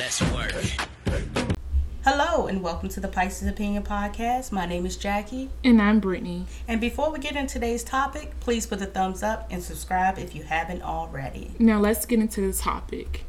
Let's work. Hello and welcome to the Pisces Opinion Podcast. My name is Jackie. And I'm Brittany. And before we get into today's topic, please put a thumbs up and subscribe if you haven't already. Now let's get into the topic.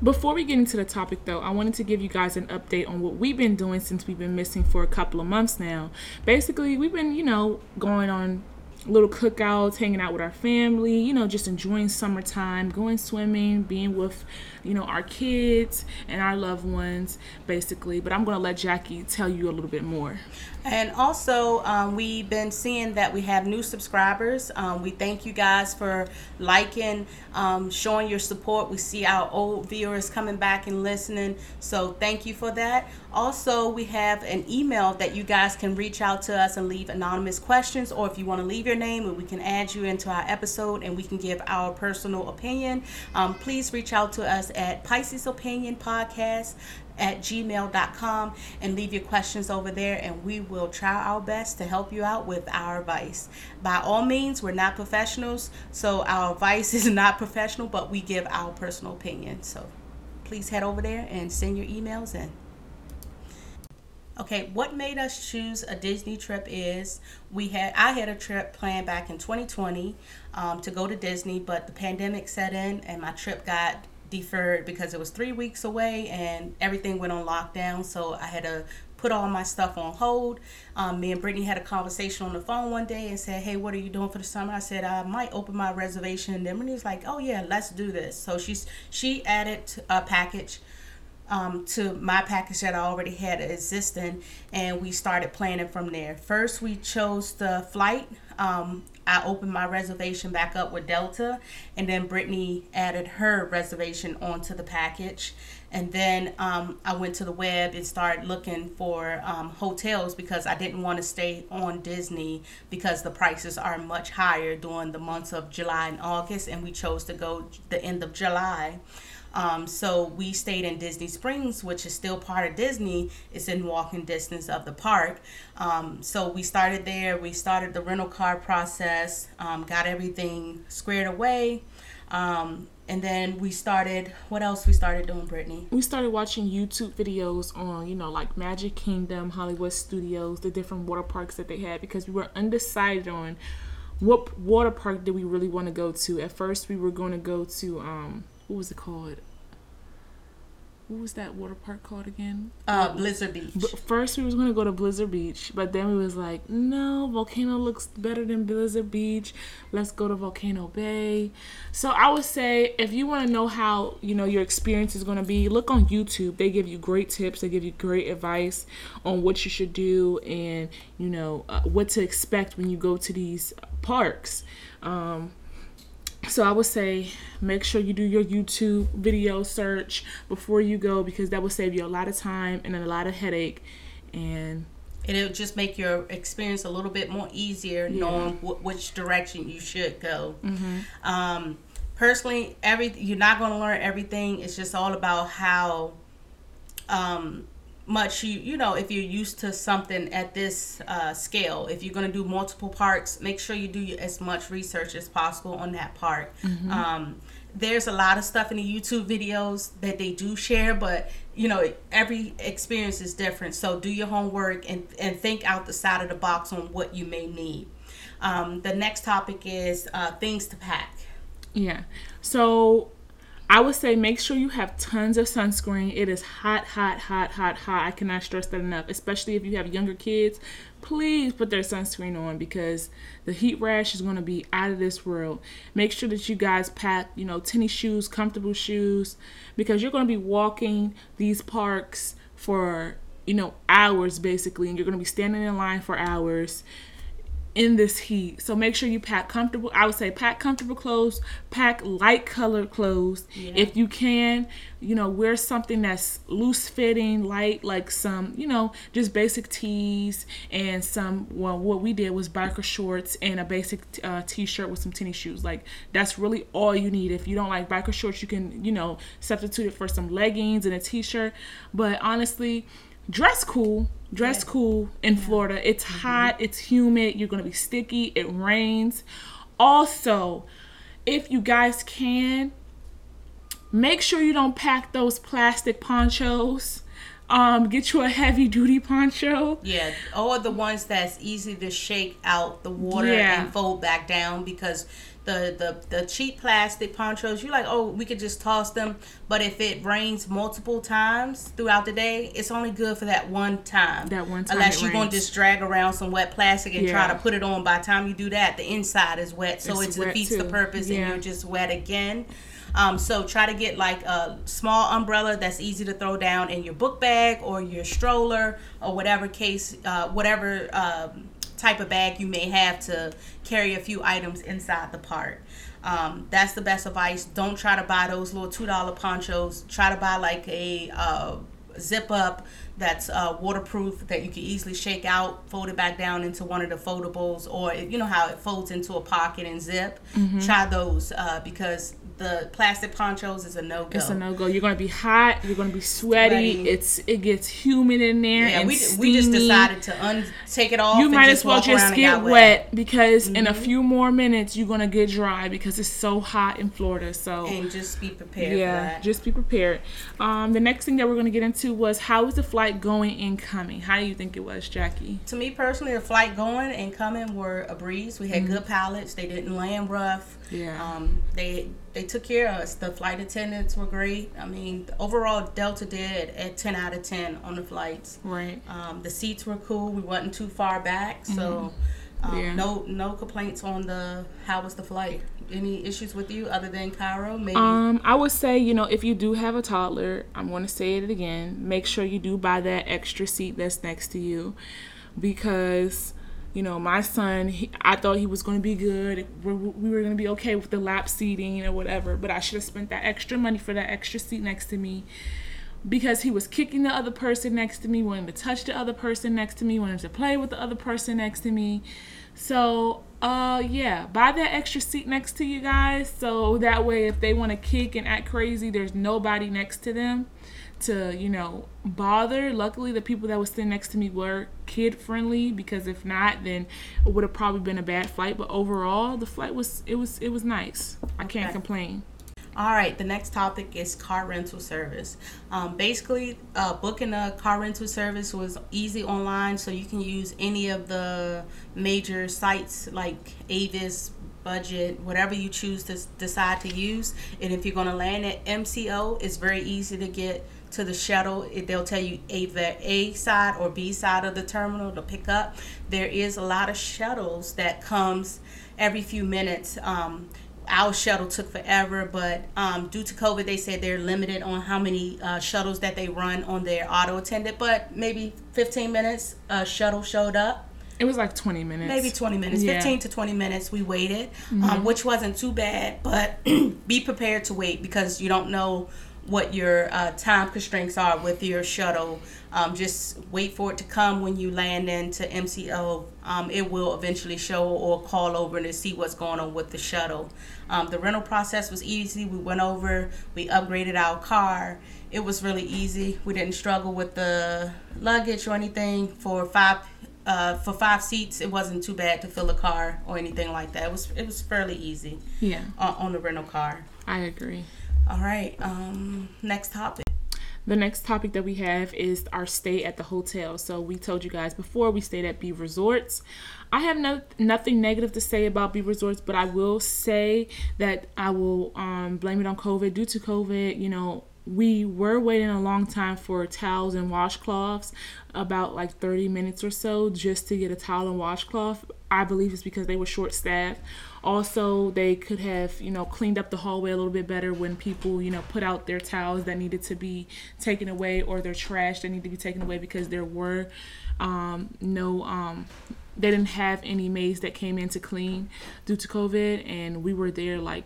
Before we get into the topic, though, I wanted to give you guys an update on what we've been doing since we've been missing for a couple of months now. Basically, we've been, you know, going on little cookouts, hanging out with our family, you know, just enjoying summertime, going swimming, being with, you know, our kids and our loved ones, basically. But I'm going to let Jackie tell you a little bit more. And also, um, we've been seeing that we have new subscribers. Um, we thank you guys for liking, um, showing your support. We see our old viewers coming back and listening. So, thank you for that. Also, we have an email that you guys can reach out to us and leave anonymous questions, or if you want to leave your name, and we can add you into our episode and we can give our personal opinion. Um, please reach out to us at Pisces Opinion Podcast at gmail.com and leave your questions over there and we will try our best to help you out with our advice. By all means we're not professionals so our advice is not professional but we give our personal opinion. So please head over there and send your emails in. Okay, what made us choose a Disney trip is we had I had a trip planned back in 2020 um, to go to Disney, but the pandemic set in and my trip got deferred because it was three weeks away and everything went on lockdown. So I had to put all my stuff on hold. Um, me and Brittany had a conversation on the phone one day and said, "Hey, what are you doing for the summer?" I said, "I might open my reservation." And then Brittany was like, "Oh yeah, let's do this." So she's she added a package. Um, to my package that I already had existing, and we started planning from there. First, we chose the flight. Um, I opened my reservation back up with Delta, and then Brittany added her reservation onto the package. And then um, I went to the web and started looking for um, hotels because I didn't want to stay on Disney because the prices are much higher during the months of July and August, and we chose to go the end of July. Um, so we stayed in Disney Springs, which is still part of Disney. It's in walking distance of the park. Um, so we started there. We started the rental car process, um, got everything squared away. Um, and then we started, what else we started doing, Brittany? We started watching YouTube videos on, you know, like Magic Kingdom, Hollywood Studios, the different water parks that they had because we were undecided on what water park did we really want to go to. At first, we were going to go to, um, what was it called? what was that water park called again? Uh, Blizzard Beach. But first, we was gonna go to Blizzard Beach, but then we was like, no, Volcano looks better than Blizzard Beach. Let's go to Volcano Bay. So I would say, if you want to know how you know your experience is gonna be, look on YouTube. They give you great tips. They give you great advice on what you should do and you know uh, what to expect when you go to these parks. Um, so I would say make sure you do your YouTube video search before you go because that will save you a lot of time and a lot of headache and it'll just make your experience a little bit more easier yeah. knowing w- which direction you should go. Mm-hmm. Um, personally, every you're not going to learn everything. It's just all about how um, much you you know if you're used to something at this uh, scale. If you're going to do multiple parks make sure you do as much research as possible on that park. Mm-hmm. um, there's a lot of stuff in the youtube videos that they do share but you know every experience is different. So do your homework and, and think out the side of the box on what you may need. Um, the next topic is uh, things to pack. Yeah. So I would say make sure you have tons of sunscreen. It is hot, hot, hot, hot, hot. I cannot stress that enough, especially if you have younger kids. Please put their sunscreen on because the heat rash is going to be out of this world. Make sure that you guys pack, you know, tennis shoes, comfortable shoes, because you're going to be walking these parks for, you know, hours basically, and you're going to be standing in line for hours in this heat. So make sure you pack comfortable. I would say pack comfortable clothes, pack light colored clothes. Yeah. If you can, you know, wear something that's loose fitting, light, like some, you know, just basic tees and some, well, what we did was biker shorts and a basic uh, t shirt with some tennis shoes. Like, that's really all you need. If you don't like biker shorts, you can, you know, substitute it for some leggings and a t shirt. But honestly, dress cool dress yeah. cool in yeah. Florida. It's mm-hmm. hot, it's humid, you're going to be sticky, it rains. Also, if you guys can, make sure you don't pack those plastic ponchos. Um, get you a heavy duty poncho. Yeah, or the ones that's easy to shake out the water Yeah. and fold back down because the, the the cheap plastic ponchos, you're like, oh, we could just toss them. But if it rains multiple times throughout the day, it's only good for that one time. That one time Unless you're gonna just drag around some wet plastic and try to put it on. By the time you do that, the inside is wet, so It's it defeats the purpose, Yeah. and you're just wet again. Um, so try to get like a small umbrella that's easy to throw down in your book bag or your stroller or whatever case, uh, whatever um, type of bag you may have to carry a few items inside the park. Um, that's the best advice. Don't try to buy those little two dollar ponchos. Try to buy like a uh, zip up that's uh, waterproof that you can easily shake out, fold it back down into one of the foldables, or you know how it folds into a pocket and zip. Mm-hmm. Try those uh, because the plastic ponchos is a no go. It's a no go. You're gonna be hot. You're gonna be sweaty. Sweaty. It's it gets humid in there Yeah, and we, we just steamy. decided to un- take it off. You and might just as well just get got wet, because in a Mm-hmm. few more minutes you're gonna get dry because it's so hot in Florida. So and just be prepared for yeah, that. just be prepared. Um, the next thing that we're gonna get into was how was the flight going and coming? How do you think it was, Jackie? to me personally, the flight going and coming were a breeze. We had good pilots. They didn't land rough. Yeah. Um, they they took care of us. The flight attendants were great. I mean, overall, Delta did at ten out of ten on the flights. Right. Um, the seats were cool. We wasn't too far back, so um, Mm-hmm. Yeah. no no complaints on the how was the flight. Any issues with you other than Cairo? Maybe. Um, I would say, you know, if you do have a toddler, I'm going to say it again. Make sure you do buy that extra seat that's next to you, because, you know, my son, he, I thought he was going to be good. We, we were going to be okay with the lap seating or whatever, but I should have spent that extra money for that extra seat next to me. Because he was kicking the other person next to me, wanting to touch the other person next to me, wanting to play with the other person next to me. So, uh, yeah, buy that extra seat next to you guys. So that way, if they want to kick and act crazy, there's nobody next to them to, you know, bother. Luckily, the people that was sitting next to me were kid friendly because if not, then it would have probably been a bad flight. But overall, the flight was it was it was nice. I can't Okay. complain. All right, the next topic is car rental service. Um, basically, uh, booking a car rental service was easy online, so you can use any of the major sites like Avis, Budget, whatever you choose to decide to use. And if you're going to land at MCO, it's very easy to get to the shuttle. They'll tell you either A side or B side of the terminal to pick up. There is a lot of shuttles that comes every few minutes. Um, our shuttle took forever, but um, due to COVID, they said they're limited on how many uh, shuttles that they run on their auto attendant. But maybe 15 minutes, a shuttle showed up. It was like 20 minutes. Maybe 20 minutes, Yeah. 15 to 20 minutes. We waited, um, which wasn't too bad. But be prepared to wait because you don't know what your uh, time constraints are with your shuttle. Um, just wait for it to come when you land into MCO. Um, it will eventually show or call over to see what's going on with the shuttle. Um, the rental process was easy. We went over, we upgraded our car. It was really easy. We didn't struggle with the luggage or anything. For five uh, for five seats, it wasn't too bad to fill a car or anything like that. It was it was fairly easy Yeah, uh, on the rental car. I agree. All right. Um, next topic. The next topic that we have is our stay at the hotel. So we told you guys before we stayed at B Resorts. I have no nothing negative to say about B Resorts, but I will say that I will um, blame it on COVID. Due to COVID, you know, we were waiting a long time for towels and washcloths, about like 30 minutes or so, just to get a towel and washcloth. I believe it's because they were short staffed. Also, they could have, you know, cleaned up the hallway a little bit better when people, you know, put out their towels that needed to be taken away or their trash that needed to be taken away because there were um, no, um, they didn't have any maids that came in to clean due to COVID, and we were there like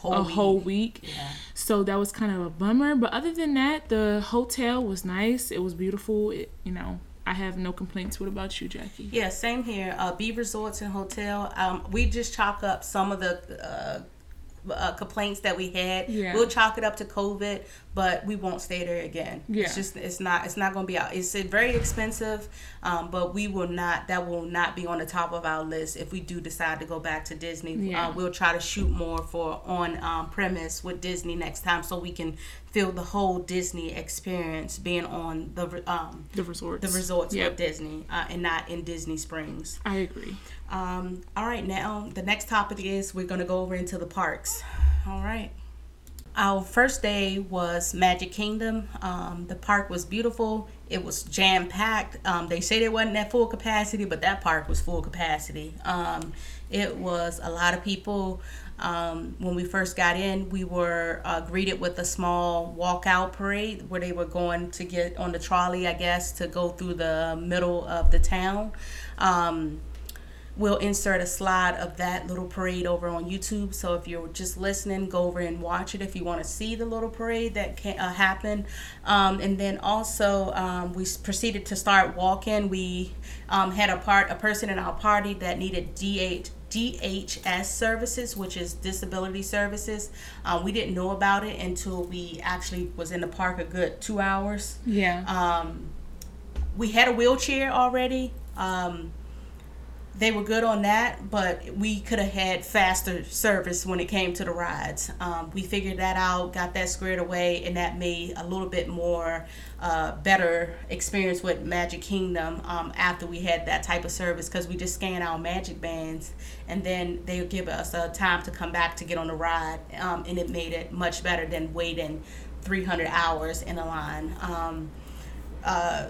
Whole a week. whole week. Yeah. So that was kind of a bummer. But other than that, the hotel was nice. It was beautiful. It, you know, I have no complaints. What about you, Jackie? Yeah, same here. Uh, B Resorts and Hotel. Um, we just chalk up some of the uh, uh, complaints that we had. Yeah. We'll chalk it up to COVID, but we won't stay there again. Yeah. It's just it's not it's not going to be out. It's very expensive, um, but we will not. That will not be on the top of our list if we do decide to go back to Disney. Yeah. Uh, we'll try to shoot more for on um, premise with Disney next time, so we can feel the whole Disney experience being on the um, The resorts. the resorts Yep. with Disney uh, and not in Disney Springs. I agree. Um, all right, now the next topic is we're gonna go over into the parks. All right. Our first day was Magic Kingdom. Um, the park was beautiful. It was jam packed. Um, they said it wasn't at full capacity, but that park was full capacity. Um, it was a lot of people. Um, when we first got in, we were uh, greeted with a small walkout parade where they were going to get on the trolley, I guess, to go through the middle of the town. Um, we'll insert a slide of that little parade over on YouTube. So if you're just listening, go over and watch it if you want to see the little parade that can uh, happen. Um, and then also um, we proceeded to start walking. We um, had a part a person in our party that needed DH. DHS services, which is disability services. Uh, we didn't know about it until we actually was in the park a good two hours Yeah. um, we had a wheelchair already. Um, they were good on that, but we could have had faster service when it came to the rides. Um, we figured that out, got that squared away, and that made a little bit more uh, better experience with Magic Kingdom um, after we had that type of service because we just scan our Magic bands and then they give us a time to come back to get on the ride, um, and it made it much better than waiting 300 hours in a line. Um, uh,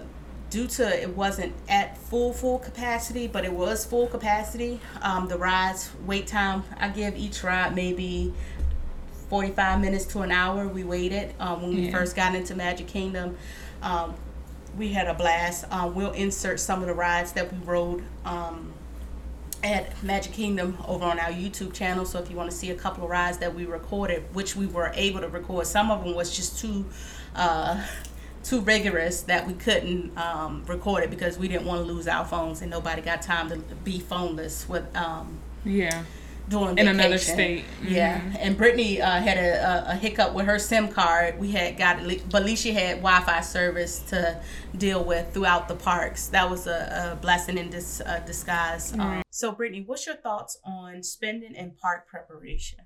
due to it wasn't at full full capacity, but it was full capacity. Um, the rides wait time I give each ride maybe 45 minutes to an hour. We waited um, when we Yeah. first got into Magic Kingdom. Um, we had a blast. Um, we'll insert some of the rides that we rode. Um, at Magic Kingdom over on our YouTube channel. So if you want to see a couple of rides that we recorded, which we were able to record, some of them was just too uh, too rigorous that we couldn't um, record it because we didn't want to lose our phones and nobody got time to be phoneless with um, yeah. doing In another state. Yeah, and Brittany uh, had a, a, a hiccup with her SIM card. We had got, but at least she had Wi-Fi service to deal with throughout the parks. That was a, a blessing in this uh, disguise. Um, so, Brittany, what's your thoughts on spending and park preparation?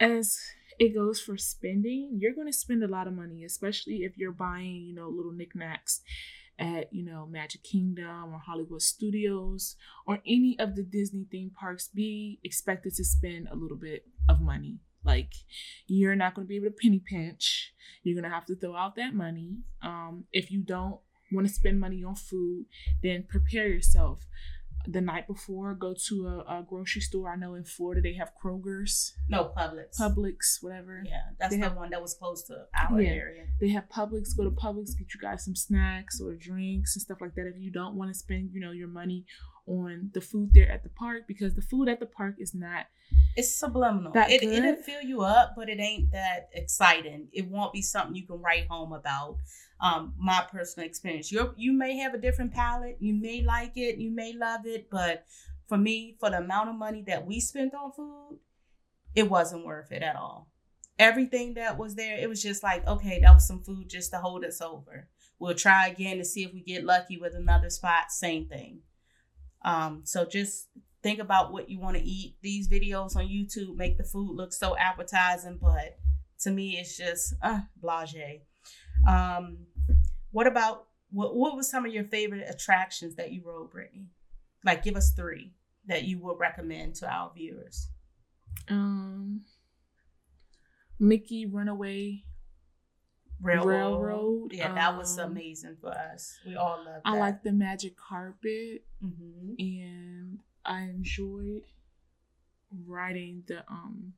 as it goes for spending, you're going to spend a lot of money, especially if you're buying, you know, little knickknacks at, you know, Magic Kingdom or Hollywood Studios or any of the Disney theme parks. Be expected to spend a little bit of money. Like, you're not going to be able to penny pinch. You're going to have to throw out that money. Um, if you don't want to spend money on food, then prepare yourself. The night before, go to a, a grocery store. I know in Florida they have Kroger's. No, Publix. Publix, whatever. Yeah, that's They the have- one that was close to our Yeah. area. They have Publix. Go to Publix, get you guys some snacks or drinks and stuff like that. If you don't want to spend, you know, your money on the food there at the park, because the food at the park is not. It's subliminal. It, it'll fill you up, but it ain't that exciting. It won't be something you can write home about. Um, my personal experience. You you may have a different palate. You may like it. You may love it, but for me, for the amount of money that we spent on food, it wasn't worth it at all. Everything that was there, it was just like, okay, that was some food just to hold us over. We'll try again to see if we get lucky with another spot. Same thing. Um, so just think about what you want to eat. These videos on YouTube make the food look so appetizing, but to me, it's just uh, blase. Um, what about what? What was some of your favorite attractions that you rode, Brittany? Like, give us three that you would recommend to our viewers. Um, Mickey Runaway. Railroad. Railroad, Yeah, that was um, amazing for us. We all loved that. I like the magic carpet, hmm and I enjoyed riding the um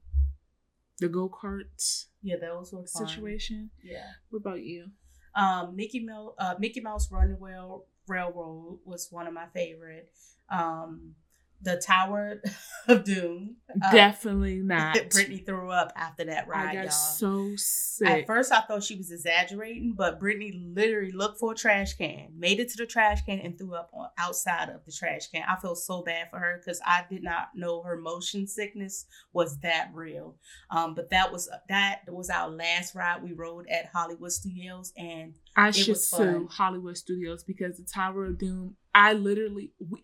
the go karts Yeah, those were fun. situation. Yeah. What about you? Um, Mickey Mouse, uh, Mickey Mouse Runaway Railroad was one of my favorite. Um, the Tower of Doom. Uh, Definitely not. Brittany threw up after that ride. I got y'all. so sick. At first, I thought she was exaggerating, but Brittany literally looked for a trash can, made it to the trash can, and threw up on outside of the trash can. I feel so bad for her because I did not know her motion sickness was that real. Um, but that was that was our last ride we rode at Hollywood Studios, and I should sue Hollywood Studios because the Tower of Doom. I literally we,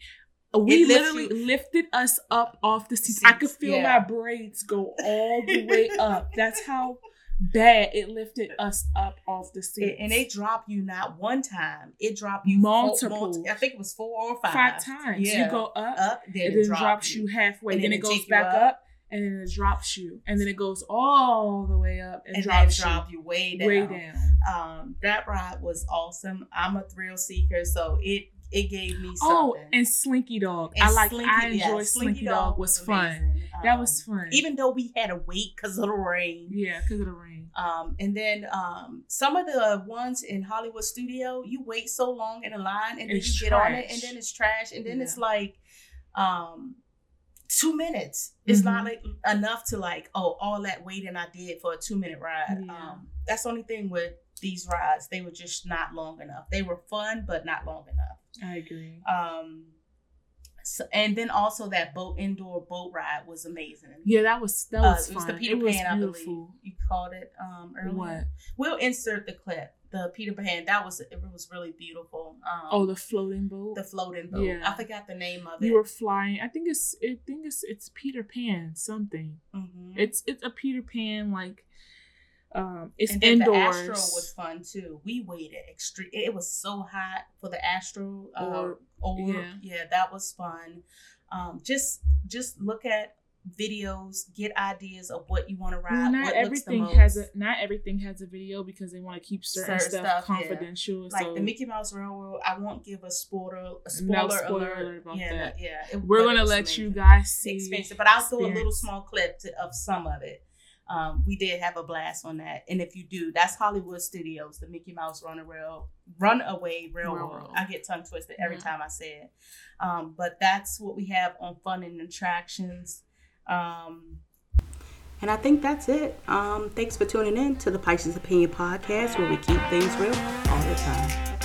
we literally you. lifted us up off the seats. I could feel yeah. my braids go all the way up. That's how bad it lifted us up off the seat. And they drop you not one time. It dropped you multiple. multiple. I think it was four or five. Five times. Yeah. You go up, up then and it, then drops you. halfway. Then, then, it goes back up. up. And then it drops you, and then it goes all the way up and, and drops you. drop you way down. Way down. Um, that ride was awesome. I'm a thrill seeker, so it it gave me oh, something. Oh, and Slinky Dog. And I like. Slinky, I enjoy yeah, Slinky, Slinky Dog. Dog was, was fun. Um, that was fun. Even though we had to wait because of the rain. Yeah, because of the rain. Um, and then um, some of the ones in Hollywood Studio, you wait so long in a line, and then it's you trash. get on it, and then it's trash, and then yeah. it's like, um, two minutes is mm-hmm. not like enough to like, oh, all that waiting I did for a two minute ride. Yeah. Um, that's the only thing with these rides. They were just not long enough. They were fun, but not long enough. I agree. Um, so, and then also that boat indoor boat ride was amazing. Yeah, that was that was uh, It was the Peter it Pan, I believe you called it um, earlier. What? We'll insert the clip. The Peter Pan. That was it. Was really beautiful. Um, oh, the floating boat. The floating boat. Yeah. I forgot the name of it. You were flying. I think it's. I think it's. It's Peter Pan something. Mm-hmm. It's it's a Peter Pan like um, it's and indoors. The Astro was fun too. We waited extreme. It was so hot for the Astro. Uh, or, or yeah. yeah, that was fun. Um, just just look at videos, get ideas of what you want to ride. Not everything has a not everything has a video because they want to keep certain, certain stuff, stuff, confidential. Yeah. Like so. the Mickey Mouse Railroad, I won't give a spoiler a spoiler, no spoiler alert. alert about yeah, that. Yeah, it, We're gonna let amazing. you guys see expensive, but I'll do a little small clip to, of some of it um, we did have a blast on that. And if you do, that's Hollywood Studios, the Mickey Mouse Rail, Runaway Railroad. Railroad. I get tongue twisted every yeah. time I say it. Um, but that's what we have on fun and attractions. Um, and I think that's it. Um, thanks for tuning in to the Pisces Opinion Podcast, where we keep things real all the time.